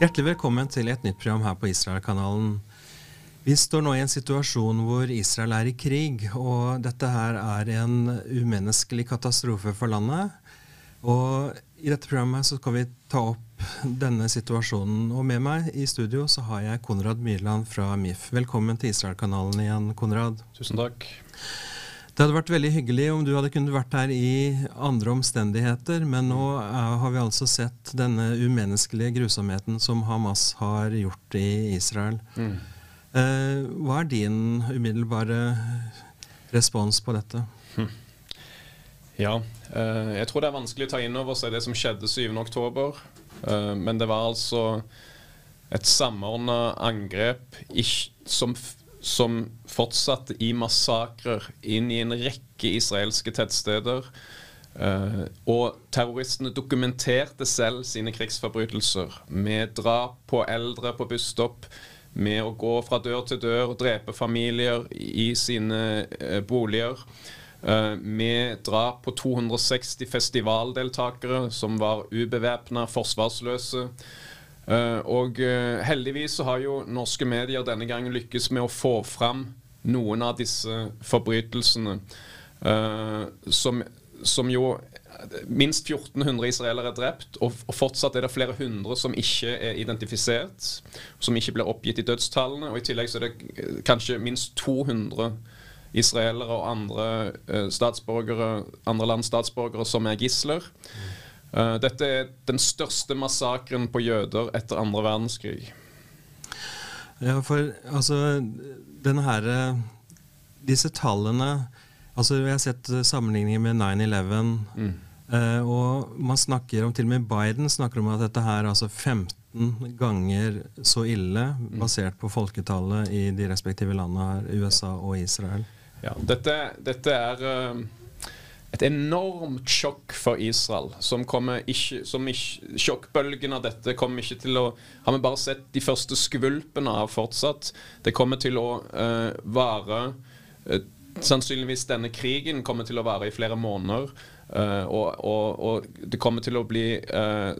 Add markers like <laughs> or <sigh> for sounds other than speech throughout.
Hjertelig velkommen til et nytt program her på Israel-kanalen. Vi står nå i en situasjon hvor Israel er i krig, og dette her er en umenneskelig katastrofe for landet. Og i dette programmet så skal vi ta opp denne situasjonen. Og med meg i studio så har jeg Konrad Myrland fra MIF. Velkommen til Israel-kanalen igjen, Konrad. Tusen takk. Det hadde vært veldig hyggelig om du hadde kunnet vært her i andre omstendigheter, men nå er, har vi altså sett denne umenneskelige grusomheten som Hamas har gjort i Israel. Mm. Eh, hva er din umiddelbare respons på dette? Hm. Ja, eh, jeg tror det er vanskelig å ta inn over seg det som skjedde 7.10. Eh, men det var altså et samordna angrep som som fortsatte i massakrer inn i en rekke israelske tettsteder. Uh, og terroristene dokumenterte selv sine krigsforbrytelser med drap på eldre på busstopp, med å gå fra dør til dør og drepe familier i sine uh, boliger. Uh, med drap på 260 festivaldeltakere som var ubevæpna, forsvarsløse. Uh, og uh, heldigvis så har jo norske medier denne gangen lykkes med å få fram noen av disse forbrytelsene. Uh, som, som, jo Minst 1400 israelere er drept, og, fortsatt er det flere hundre som ikke er identifisert. Som ikke blir oppgitt i dødstallene. Og i tillegg så er det kanskje minst 200 israelere og andre statsborgere, andre lands statsborgere som er gisler. Uh, dette er den største massakren på jøder etter andre verdenskrig. Ja, for altså denne her Disse tallene Altså, jeg har sett sammenligninger med 9-11. Mm. Uh, og man snakker om, til og med Biden snakker om at dette her er altså 15 ganger så ille, mm. basert på folketallet i de respektive landene her, USA og Israel. Ja, dette, dette er uh et enormt sjokk for Israel. Som kommer ikke, som ikke, Sjokkbølgen av dette kommer ikke til å Har vi bare sett de første skvulpene av fortsatt. Det kommer til å uh, vare uh, Sannsynligvis denne krigen kommer til å vare i flere måneder. Uh, og, og, og, det kommer til å bli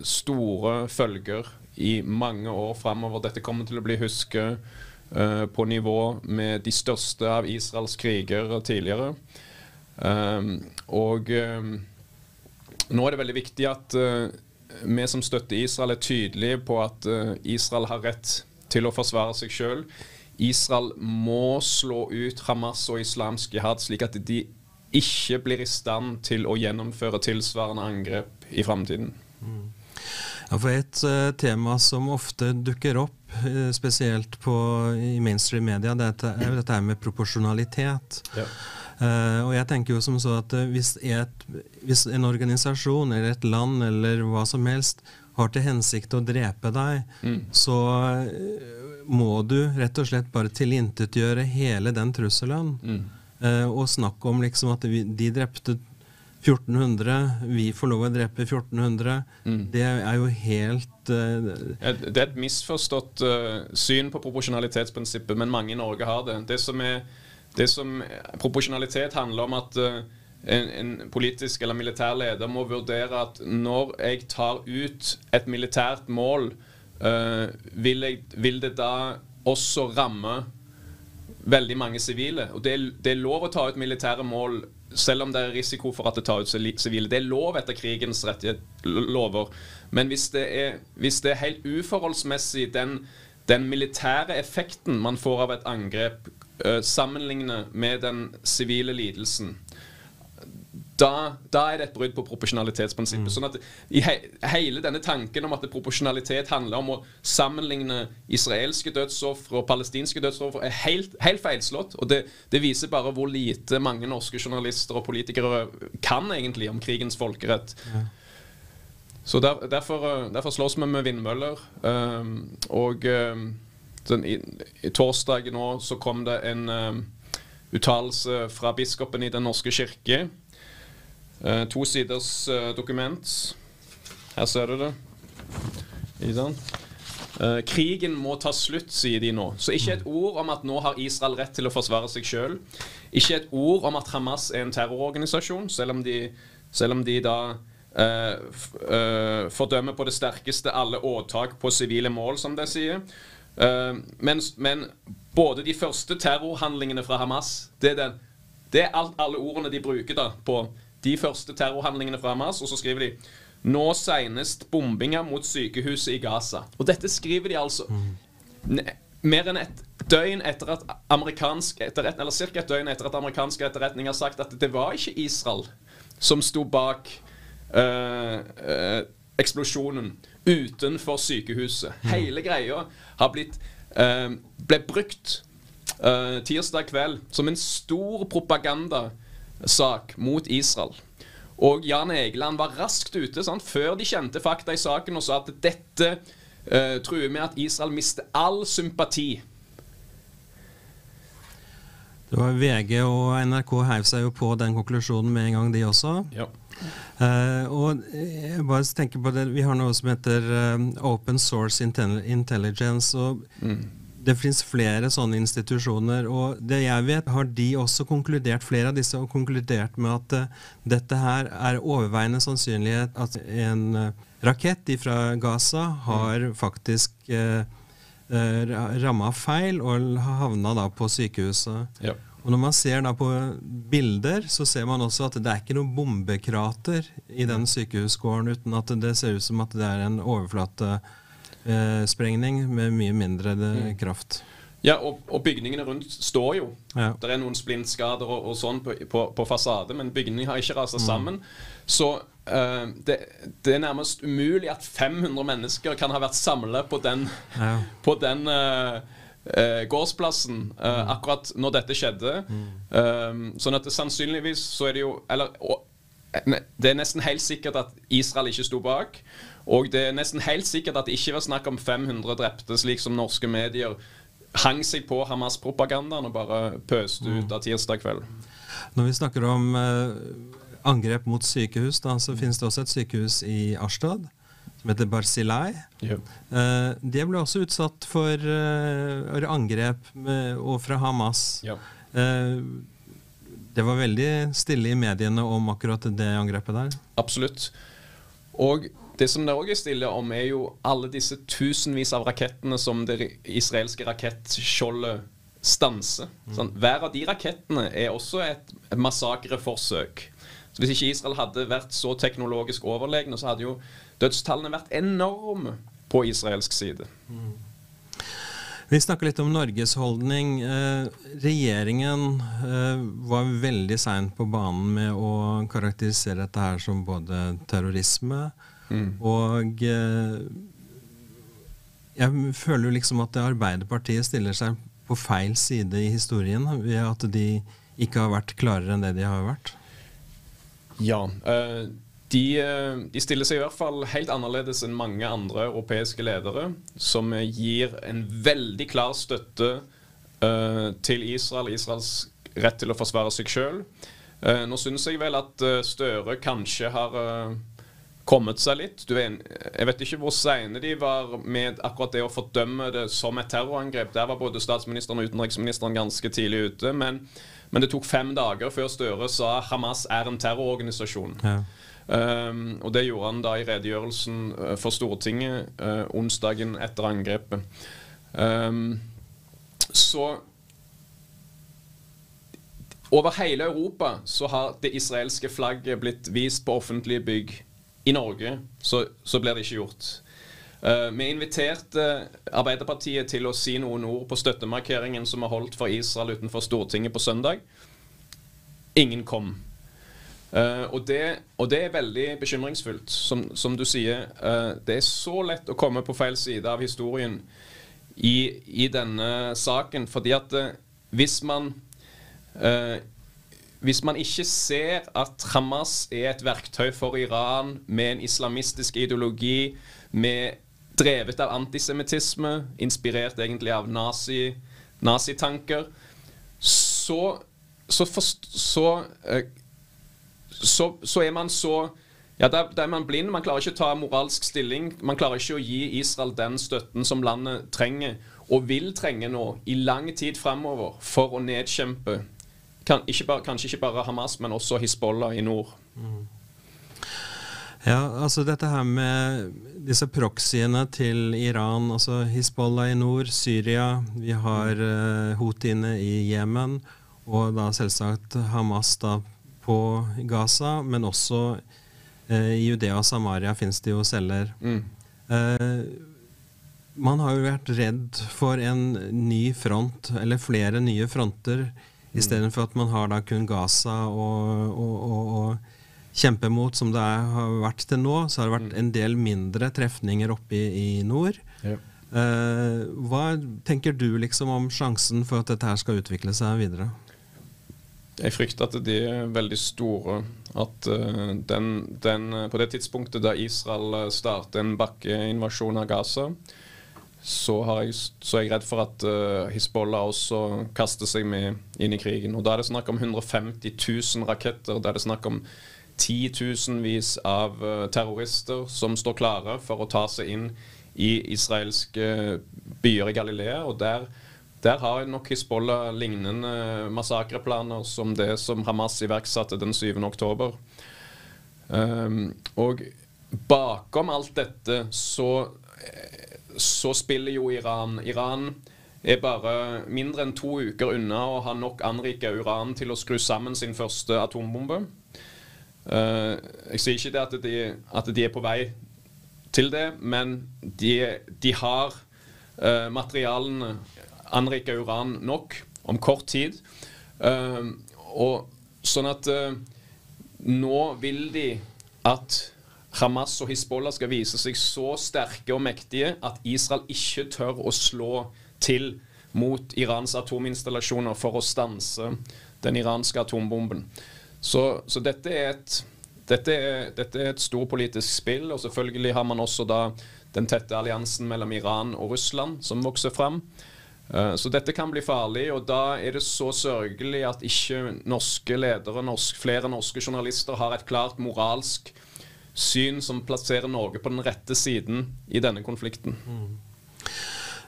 store følger i mange år framover. Dette kommer til å bli husket på nivå med de største av Israels kriger tidligere. Um, og um, nå er det veldig viktig at uh, vi som støtter Israel, er tydelige på at uh, Israel har rett til å forsvare seg sjøl. Israel må slå ut Hamas og islamsk jihad, slik at de ikke blir i stand til å gjennomføre tilsvarende angrep i framtiden. Mm. Ja, for Et uh, tema som ofte dukker opp, uh, spesielt på, i mainstream media, det er dette med proporsjonalitet. Ja. Uh, og jeg tenker jo som så at uh, hvis, et, hvis, en organisasjon eller et land eller hva som helst har til hensikt å drepe deg, mm. så uh, må du rett og slett bare tilintetgjøre hele den trusselen. Mm. og snakke om liksom at vi, de drepte 1400, vi får lov å drepe 1400. Mm. Det er jo helt Det er et misforstått syn på proporsjonalitetsprinsippet, men mange i Norge har det. Det som er det som Proporsjonalitet handler om at uh, en, en, politisk eller militær leder må vurdere at når jeg tar ut et militært mål, uh, vil, jeg, vil, det da også ramme veldig mange sivile? Og det det er, lov å ta ut militære mål selv om det er risiko for at det tar ut sivile. Det er lov etter krigens lover. Men hvis det er, hvis det er helt uforholdsmessig den, den militære effekten man får av et angrep, uh, sammenligne med den sivile lidelsen, da, da, er det et brudd på proporsjonalitetsprinsippet. Mm. Sånn at i he Hele denne tanken om at proporsjonalitet handler om å sammenligne israelske dødsofre og palestinske dødsofre, er helt, helt feilslått. Og det, det, viser bare hvor lite mange norske journalister og politikere kan egentlig om krigens folkerett. Ja. Så der, derfor, eh, derfor, slåss vi med vindmøller. Um, og um, den, i, i, torsdag nå så kom det en uh, uttalelse fra biskopen i Den norske kirke. Uh, to siders uh, dokument. Her ser du det. Uh, krigen må ta slutt, sier de nå. Så ikke et ord om at nå har Israel rett til å forsvare seg sjøl. Ikke et ord om at Hamas er en terrororganisasjon, selv om de, selv om de da fordømmer på det sterkeste alle åtak på sivile mål, som de sier. Men, men, både de første terrorhandlingene fra Hamas Det er, den, det er alt, alle ordene de bruker da på de første terrorhandlingene fra Hamas, og så skriver de nå senest bombinger mot sykehuset i Gaza. Og dette skriver de altså mm. mer enn et døgn etter at amerikansk etterretning eller ca. et døgn etter at amerikansk etterretning har sagt at det var ikke Israel som sto bak eksplosjonen utenfor sykehuset. Mm. Hele greia har blitt øh, ble brukt tirsdag kveld som en stor propagandasak mot Israel. Og Jan Egeland var raskt ute sant, før de kjente fakta i saken og sa at dette uh, truer med at Israel mister all sympati. Det var VG og NRK heiv seg jo på den konklusjonen med en gang, de også. Ja. Uh, og jeg bare tenker på det, Vi har noe som heter uh, Open Source Intelligence. og mm. Det fins flere sånne institusjoner, og det jeg vet, har de også konkludert, flere av disse har konkludert med at uh, dette her er overveiende sannsynlighet at en rakett fra Gaza har faktisk uh, uh, ramma feil og havna da på sykehuset. Ja. Og Når man ser da på bilder, så ser man også at det er ikke noe bombekrater i den sykehusgården, uten at det ser ut som at det er en overflate eh, med mye mindre det, mm. kraft. Ja, og, og, bygningene rundt står jo. Ja. Det er noen splintskader og, og sånn på, på, på, fasade, men bygningene har ikke rasa mm. sammen. Så uh, det, det, er nærmest umulig at 500 mennesker kan ha vært samla på den, ja. på den uh, uh, gårdsplassen mm. akkurat når dette skjedde. Mm. sånn at det, sannsynligvis så er det jo Eller og, det er nesten helt sikkert at Israel ikke sto bak. Og det er nesten helt sikkert at det ikke var snakk om 500 drepte, slik som norske medier hang seg på Hamas-propagandaen og bare pøste ut mm. av tirsdag kveld. Når vi snakker om eh, angrep mot sykehus, da, så finnes det også et sykehus i Arstad som heter Barzilai. Yep. Uh, det ble også utsatt for uh, angrep med, og fra Hamas. Yep. Uh, det var veldig stille i mediene om akkurat det angrepet der. Absolutt. Og det som det òg er stille om, er jo alle disse tusenvis av rakettene som det israelske rakettskjoldet stanser. Mm. Sånn, hver av de rakettene er også et massakreforsøk. Så Hvis ikke Israel hadde vært så teknologisk overlegne, så hadde jo dødstallene vært enorme på israelsk side. Mm. Vi snakker litt om Norges holdning. Eh, regjeringen eh, var veldig seint på banen med å karakterisere dette her som både terrorisme, Mm. Og eh, jeg føler jo liksom at Arbeiderpartiet stiller seg på feil side i historien ved at de ikke har vært klarere enn det de har vært. Ja. Uh, de, uh, de, stiller seg i hvert fall helt annerledes enn mange andre europeiske ledere, som gir en veldig klar støtte uh, til Israel, Israels rett til å forsvare seg sjøl. nå syns jeg vel at Støre kanskje har kommet seg litt. Vet, jeg vet ikke hvor seine de var med akkurat det å fordømme det som et terrorangrep. Der var både statsministeren og utenriksministeren ganske tidlig ute. Men, men det tok fem dager før Støre sa Hamas er en terrororganisasjon. Ja. Um, og det gjorde han da i redegjørelsen uh, for Stortinget uh, onsdagen etter angrepet. Um, så over hele Europa så har det israelske flagget blitt vist på offentlige bygg i Norge så, så blir det ikke gjort. Uh, vi inviterte Arbeiderpartiet til å si noen ord på støttemarkeringen som er holdt for Israel utenfor Stortinget på søndag. Ingen kom. Uh, og, det, og, det, er veldig bekymringsfullt. Som, som du sier, uh, det er så lett å komme på feil side av historien i, i denne saken. Fordi at hvis man hvis man ikke ser at Hamas er et verktøy for Iran med en islamistisk ideologi, med drevet av antisemittisme, inspirert egentlig av nazi, nazitanker, så så, så, eh, så så, er man så ja, da, er man blind. Man klarer ikke å ta moralsk stilling. Man klarer ikke å gi Israel den støtten som landet trenger, og vil trenge nå i lang tid framover for å nedkjempe kan, ikke bare, kanskje ikke bare Hamas, men også Hizbollah i nord. Ja, altså dette her med disse proxyene til Iran, altså Hizbollah i nord, Syria, vi har uh, Houthiene i Jemen, og da selvsagt Hamas da på Gaza, men også eh, i Judea og Samaria fins det jo celler. Mm. Eh, man har jo vært redd for en ny front, eller flere nye fronter, mm. istedenfor at man har da kun Gaza og, og, og, og kjempe mot som det er, har vært til nå, så har det vært mm. en del mindre trefninger oppe i, i nord. Ja. Uh, hva tenker du liksom om sjansen for at dette her skal utvikle seg videre? Jeg frykter at de er veldig store. At uh, den, den, på det tidspunktet da Israel starter en bakkeinvasjon av Gaza, så, jeg, så, er jeg redd for at uh, Hizbollah også kaster seg med inn i krigen. Og Da er det snakk om 150 000 raketter. Da er det snakk om titusenvis av terrorister som står klare for å ta seg inn i israelske byer i Galilea. og der, der har nok Hizbollah lignende massakreplaner som det som Hamas iverksatte den 7. oktober. Um, og bakom alt dette så, så spiller jo Iran. Iran er bare mindre enn to uker unna å ha nok anrika uran til å skru sammen sin første atombombe. Uh, jeg sier ikke at de, at de, er på vei til det, men de, de har uh, materialene, anrika uran nok, om kort tid. Uh, og sånn at nå vil de at Hamas og Hizbollah skal vise seg så sterke og mektige at Israel ikke tør å slå til mot Irans atominstallasjoner for å stanse den iranske atombomben. Så, så dette, er et, dette, er, dette er et storpolitisk spill, og selvfølgelig har man også da den tette alliansen mellom Iran og Russland som vokser fram. Eh, så dette kan bli farlig, og da er det så sørgelig at ikke norske ledere, norsk, flere norske journalister, har et klart moralsk syn som plasserer Norge på den rette siden i denne konflikten. Mm.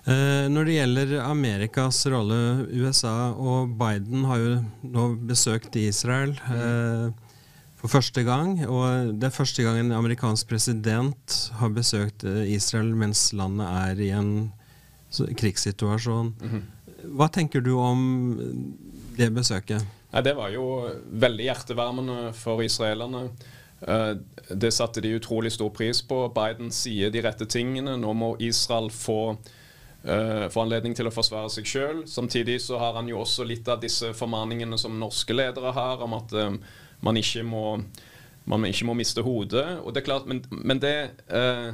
Eh, når det gjelder Amerikas rolle, USA og Biden har jo nå besøkt Israel eh, for første gang. Og det er første gang en amerikansk president har besøkt Israel mens landet er i en krigssituasjon. Mhm. Hva tenker du om det besøket? Nei, det var jo veldig hjertevarmende for israelerne. Det satte de utrolig stor pris på. Biden sier de rette tingene. Nå må Israel få uh, får anledning til å forsvare seg sjøl. Samtidig så har han jo også litt av disse formaningene som norske ledere har, om at um, man, ikke må, man ikke må miste hodet. Og det er klart, Men, men det uh,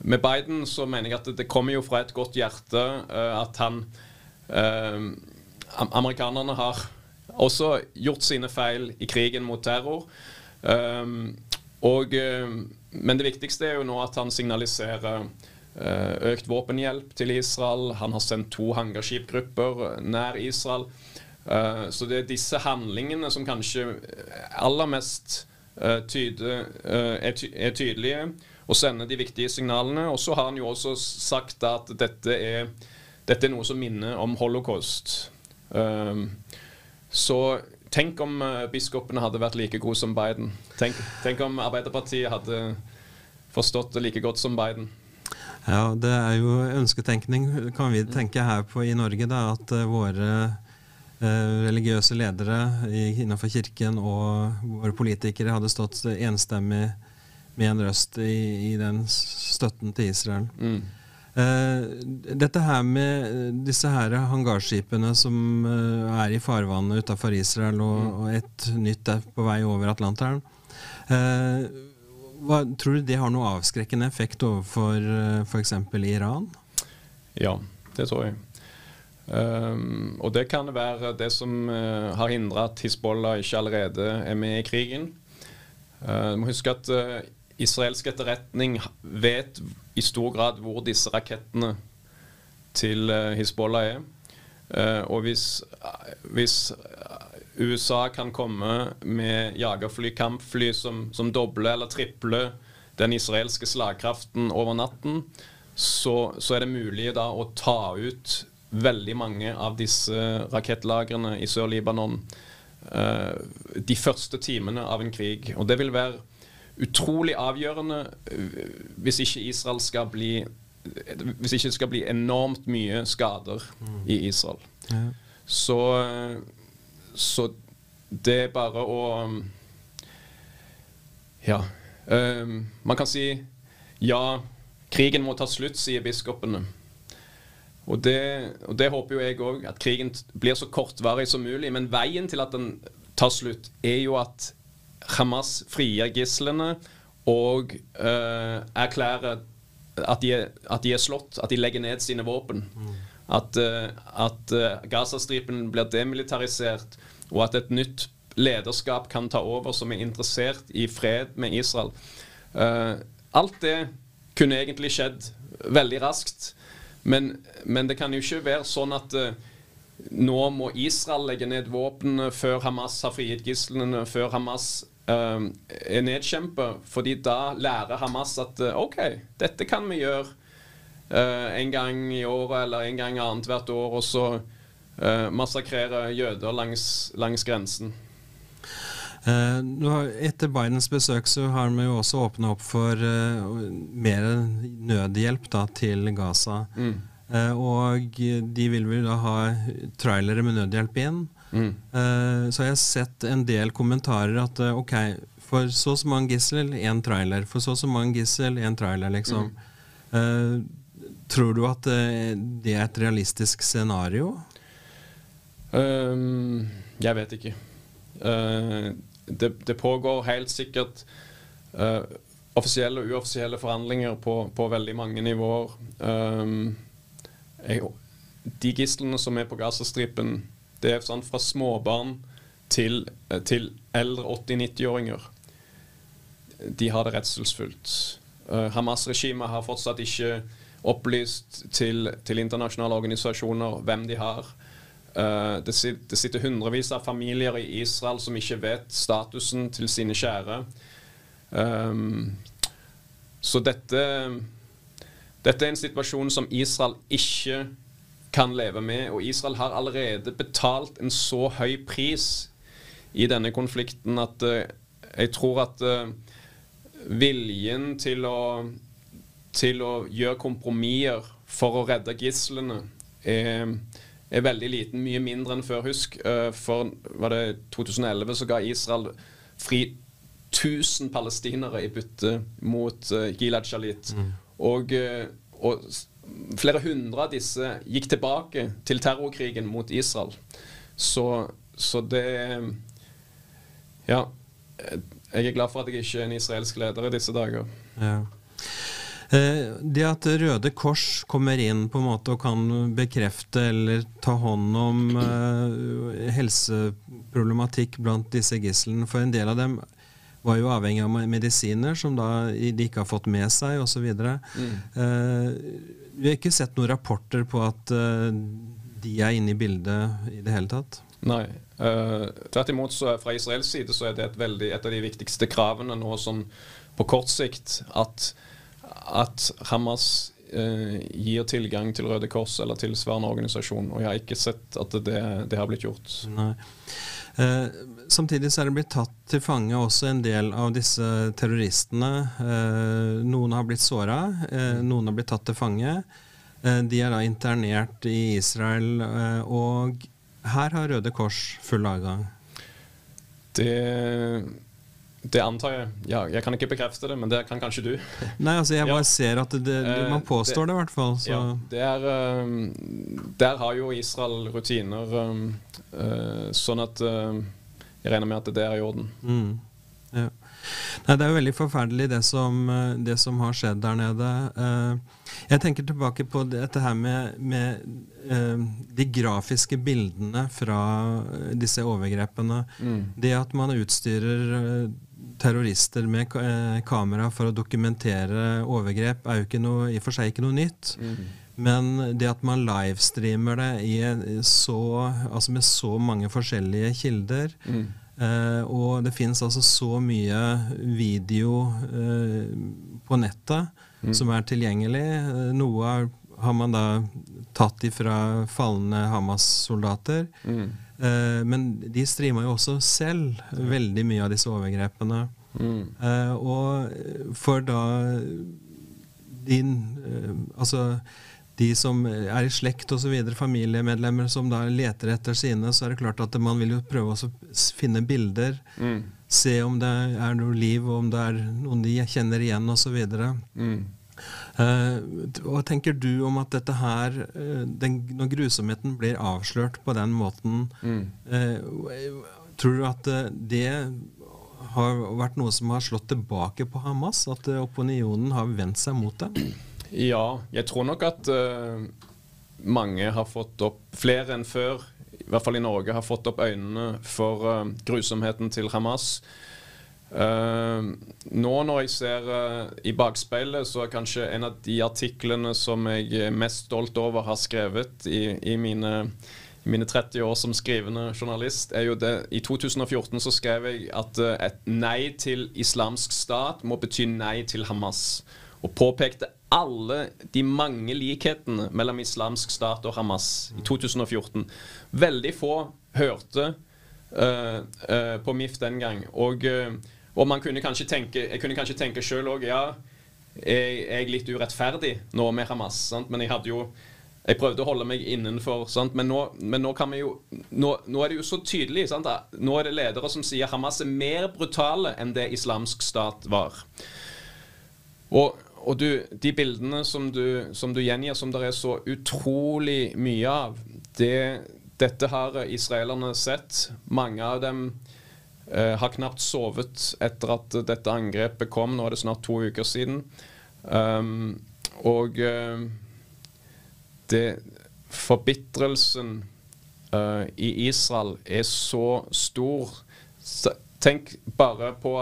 Med Biden så mener jeg at det, kommer jo fra et godt hjerte uh, at han Amerikanerne har også gjort sine feil i krigen mot terror. Um, og, men det viktigste er jo nå at han signaliserer Eh, økt våpenhjelp til Israel. Han har sendt to hangarskipgrupper nær Israel. Eh, så det er disse handlingene som kanskje aller mest eh, tyde, er tydelige og sende de viktige signalene. Og så har han jo også sagt at dette er, dette er noe som minner om holocaust. Så tenk om biskopene hadde vært like gode som Biden. Tenk, tenk om Arbeiderpartiet hadde forstått det like godt som Biden. Ja, det er jo ønsketenkning, kan vi tenke her på i Norge, da, at uh, våre uh, religiøse ledere innenfor kirken og våre politikere hadde stått enstemmig med en røst i, i den støtten til Israel. Mm. Uh, dette her med disse her hangarskipene som er i farvannet utafor Israel, og, mm. og, et nytt er på vei over Atlanteren. Uh, hva, tror du det har noe avskrekkende effekt overfor uh, f.eks. Iran? Ja, det tror jeg. Um, og det kan være det som uh, har hindra at Hizbollah ikke allerede er med i krigen. Uh, du må huske at uh, israelsk etterretning vet i stor grad hvor disse rakettene til Hizbollah er. og hvis, hvis USA kan komme med jagerfly, kampfly som, som dobler eller tripler den israelske slagkraften over natten, så, så, er det mulig da å ta ut veldig mange av disse rakettlagrene i Sør-Libanon de første timene av en krig. Og det vil være utrolig avgjørende hvis ikke Israel skal bli Hvis ikke det skal bli enormt mye skader mm. i Israel. Ja. Så, så det er bare å Ja. Um, man kan si ja, krigen må ta slutt, sier biskopene. Og det, og det håper jo jeg òg, at krigen blir så kortvarig som mulig. Men veien til at den tar slutt, er jo at Hamas frigir gislene og uh, erklærer at de, er, at de, er, slått, at de legger ned sine våpen. Mm. At, uh, at uh, Gazastripen blir demilitarisert, og at et nytt lederskap kan ta over som er interessert i fred med Israel. Uh, alt det kunne egentlig skjedd veldig raskt. Men, men, det kan jo ikke være sånn at uh, nå må Israel legge ned våpnene før Hamas har frigitt gislene, før Hamas uh, er nedkjempet. Fordi da lærer Hamas at uh, OK, dette kan vi gjøre en gang i året eller en gang annethvert år, og så massakrere jøder langs, langs grensen. Uh, etter Bidens besøk så har vi jo også åpna opp for uh, mer nødhjelp da, til Gaza. Mm. Uh, og de vil vel da ha trailere med nødhjelp inn. Mm. så jeg har sett en del kommentarer at ok, for så og så mange gissel, én trailer. For så og så mange gissel, én trailer, liksom. Mm. tror du at det er et realistisk scenario? Um, jeg vet ikke. Uh, det, det, pågår helt sikkert uh, offisielle og uoffisielle forhandlinger på, på veldig mange nivåer. Um, jeg, de gislene som er på Gazastripen, det er sånn fra småbarn til, til eldre 80-90-åringer. De har det redselsfullt. Uh, Hamas-regimet har fortsatt ikke opplyst til, til internasjonale organisasjoner hvem de har. Uh, det, sitter, hundrevis av familier i Israel som ikke vet statusen til sine kjære. Um, så dette, dette er en situasjon som Israel ikke kan leve med. Og Israel har allerede betalt en så høy pris i denne konflikten at uh, jeg tror at uh, viljen til å, til å gjøre kompromisser for å redde gislene er er veldig liten, mye mindre enn før. Husk, uh, for var det 2011 så ga Israel fri 1000 palestinere i bytte mot Gilad Shalit. Mm. Og, uh, og, flere hundre av disse gikk tilbake til terrorkrigen mot Israel. Så, så det Ja. Jeg er glad for at jeg ikke er en israelsk leder i disse dager. Ja. Eh, det at Røde Kors kommer inn på en måte og kan bekrefte eller ta hånd om uh, helseproblematikk blant disse gislene For en del av dem var jo avhengig av medisiner som da de ikke har fått med seg, osv. Mm. Uh, vi har ikke sett noen rapporter på at uh, de er inne i bildet i det hele tatt. Nei. Uh, tvert imot så fra Israels side så er det et, veldig, et av de viktigste kravene nå sånn på kort sikt at at Hamas gir tilgang til Røde Kors eller tilsvarende organisasjon. Og jeg har ikke sett at det, det har blitt gjort. Nei. Eh, samtidig så er det blitt tatt til fange også en del av disse terroristene. Eh, noen har blitt såra, eh, noen har blitt tatt til fange. Eh, de er da internert i Israel, eh, og her har Røde Kors full avgang. Det det antar jeg. Ja, jeg kan ikke bekrefte det, men det kan kanskje du. <laughs> Nei, altså jeg bare ja. ser at det, det, man eh, påstår det, i hvert fall. Ja, det er, um, der har jo Israel rutiner uh, sånn at jeg regner med at det er i orden. Mm. Ja. Nei, det er jo veldig forferdelig det som, det som har skjedd der nede. Jeg tenker tilbake på dette her med, med de grafiske bildene fra disse overgrepene. Mm. Det at man utstyrer terrorister med eh, kamera for å dokumentere overgrep, er jo ikke noe, i og for seg ikke noe nytt. Mm. Men det at man livestreamer det så, altså med så mange forskjellige kilder mm. eh, Og det fins altså så mye video eh, på nettet mm. som er tilgjengelig. Eh, noe har man da tatt ifra falne Hamas-soldater. Mm. Eh, men de streama jo også selv veldig mye av disse overgrepene. Mm. Uh, og for da din uh, Altså de som er i slekt osv., familiemedlemmer som da leter etter sine, så er det klart at man vil jo prøve å finne bilder. Mm. Se om det er noe liv, og om det er noen de kjenner igjen osv. Mm. Uh, hva tenker du om at dette her, uh, den, når grusomheten blir avslørt på den måten, mm. uh, tror du at det har vært noe som har slått tilbake på Hamas? At opinionen har vendt seg mot det? <clears throat> Ja, jeg tror nok at mange har fått opp, flere enn før, i hvert fall i Norge, har fått opp øynene for grusomheten til Hamas. Uh, nå når jeg ser uh, i bakspeilet, så er kanskje en av de artiklene som jeg er mest stolt over har skrevet i, i, mine, mine, 30 år som skrivende journalist, er jo det I 2014 så skrev jeg at uh, et nei til islamsk stat må bety nei til Hamas. Og påpekte alle de mange likhetene mellom islamsk stat og Hamas i 2014. Veldig få hørte på MIF den gang. Og og man kunne kanskje tenke, jeg kunne kanskje tenke sjøl òg ja, jeg er litt urettferdig nå med Hamas. Sant? Men jeg hadde jo jeg prøvde å holde meg innenfor. Men nå, men, nå, jo nå, nå, er det jo så tydelig. Sant? Nå er det ledere som sier Hamas er mer brutale enn det islamsk stat var. Og, og du, de bildene som du, som du, gjengir, som det er så utrolig mye av, det, dette har israelerne sett. Mange av dem har knapt sovet etter at dette angrepet kom. Nå er det snart to uker siden. Um, og uh, det Forbitrelsen uh, i Israel er så stor. Tenk bare på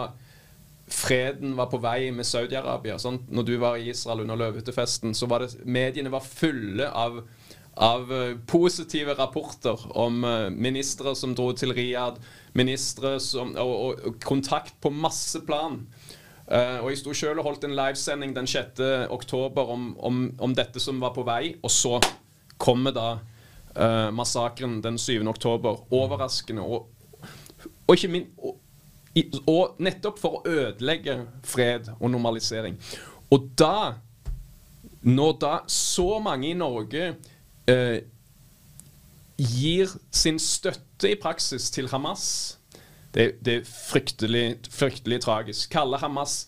freden var på vei med Saudi-Arabia. Når du var i Israel under løvehyttefesten, så var det mediene var fulle av av positive rapporter om ministre som dro til Riyadh, ministre som, og, og, og, kontakt på masse plan. Uh, og Jeg sto selv og holdt en livesending den 6. oktober om, om, om, dette som var på vei. Og så kommer da uh, massakren den 7. oktober. Overraskende. Og, og ikke min, og, nettopp for å ødelegge fred og normalisering. Og da, når da så mange i Norge uh, gir sin støtte i praksis til Hamas. Det, det er fryktelig, fryktelig tragisk. Kaller Hamas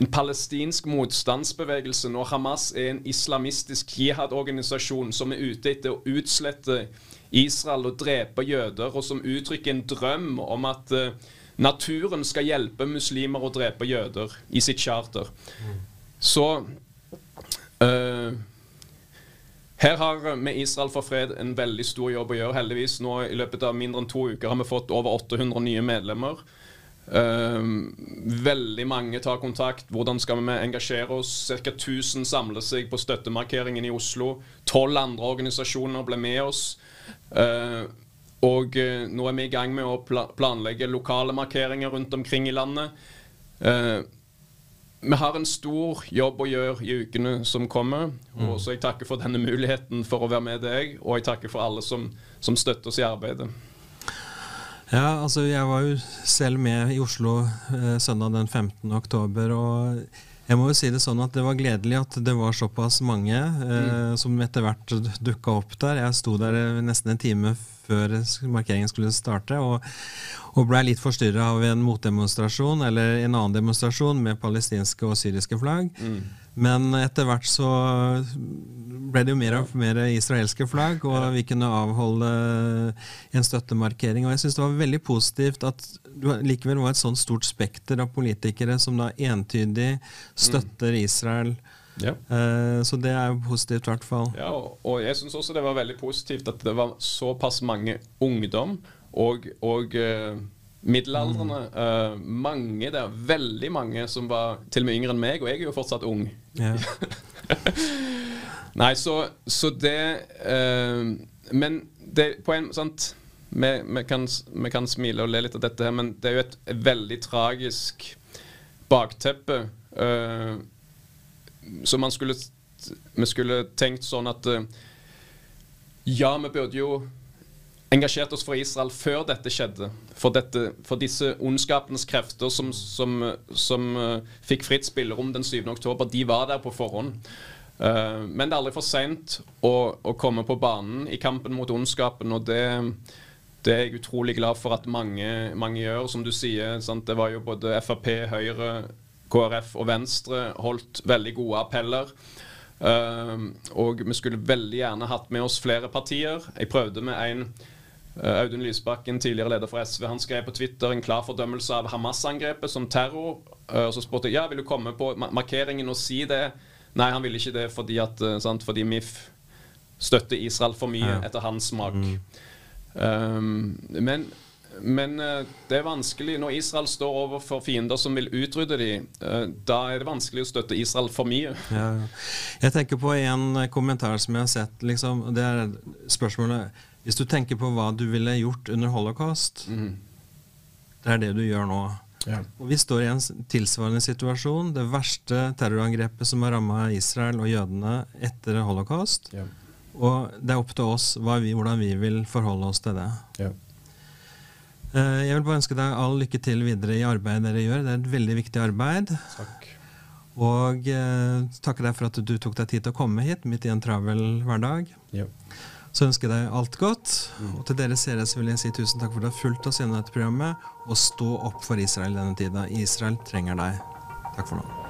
en palestinsk motstandsbevegelse når Hamas er en islamistisk jihad-organisasjon som er ute etter å utslette Israel og drepe jøder, og som uttrykker en drøm om at uh, naturen skal hjelpe muslimer å drepe jøder i sitt charter. Så uh, her har vi Israel for fred en veldig stor jobb å gjøre. Heldigvis nå I løpet av mindre enn to uker har vi fått over 800 nye medlemmer. Uh, veldig mange tar kontakt. Hvordan skal vi engasjere oss? Ca. 1000 samler seg på støttemarkeringen i Oslo. Tolv andre organisasjoner ble med oss. Uh, og uh, nå er vi i gang med å pla planlegge lokale markeringer rundt omkring i landet. Uh, vi har en stor jobb å gjøre i ukene som kommer. Og mm. så Jeg takker for denne muligheten for å være med deg, og jeg takker for alle som, som støtter oss i arbeidet. Ja, altså Jeg var jo selv med i Oslo eh, søndag den 15. oktober. og jeg må jo si det sånn at det var gledelig at det var såpass mange eh, mm. som etter hvert dukka opp der. Jeg sto der nesten en time før markeringen skulle starte. og og blei litt forstyrra av en motdemonstrasjon eller en annen demonstrasjon med palestinske og syriske flagg. Mm. Men etter hvert så ble det jo mer og mer israelske flagg, og vi kunne avholde en støttemarkering. Og jeg syns det var veldig positivt at det likevel var et sånt stort spekter av politikere som da entydig støtter Israel. Ja. Uh, så det er jo positivt, i hvert fall. Ja, og jeg syns også det var veldig positivt at det var såpass mange ungdom og, og uh, middelaldrende. Uh, mange der, veldig mange som var til og med yngre enn meg, og jeg er jo fortsatt ung. Ja. <laughs> Nei, så, så det uh, Men det på en sant vi, vi, kan, vi, kan, smile og le litt av dette, her, men det er jo et, et veldig tragisk bakteppe. Uh, så man skulle Vi skulle tenkt sånn at Ja, vi burde jo engasjert oss for Israel før dette skjedde. For, dette, for disse ondskapens krefter som, som, som uh, fikk fritt spillerom den 7. oktober, de var der på forhånd. Uh, men det er aldri for seint å, å, komme på banen i kampen mot ondskapen, og det, det er jeg utrolig glad for at mange, mange gjør. Som du sier, sant? det var jo både Frp, Høyre, KrF og Venstre holdt veldig gode appeller. Uh, og vi skulle veldig gjerne hatt med oss flere partier. Jeg prøvde med en Eh, Audun Lysbakken, tidligere leder for SV, han skrev på Twitter en klar fordømmelse av Hamas-angrepet som terror. Eh, og så spurte jeg ja, vil du komme på markeringen og si det. Nei, han ville ikke det fordi, at, eh, sant, fordi MIF støtter Israel for mye, ja. etter hans smak. Mm. Um, men, men det er vanskelig når Israel står overfor fiender som vil utrydde dem. Da er det vanskelig å støtte Israel for mye. <laughs> Ja. Jeg tenker på en kommentar som jeg har sett. Liksom, det er spørsmålet hvis du tenker på hva du ville gjort under holocaust, mm. det er det du gjør nå. Ja. Og Vi står i en tilsvarende situasjon. Det verste terrorangrepet som har ramma Israel og jødene etter holocaust. Ja. Og det er opp til oss vi, hvordan vi vil forholde oss til det. Ja. Eh, jeg vil bare ønske deg all lykke til videre i arbeidet dere gjør. Det er et veldig viktig arbeid. Takk. Og eh, takke deg for at du tok deg tid til å komme hit midt i en travel hverdag. Ja. Så ønsker jeg deg alt godt. Og til dere seere vil jeg si tusen takk for at du har fulgt oss gjennom dette programmet. Og stå opp for Israel denne tida. Israel trenger deg. Takk for nå.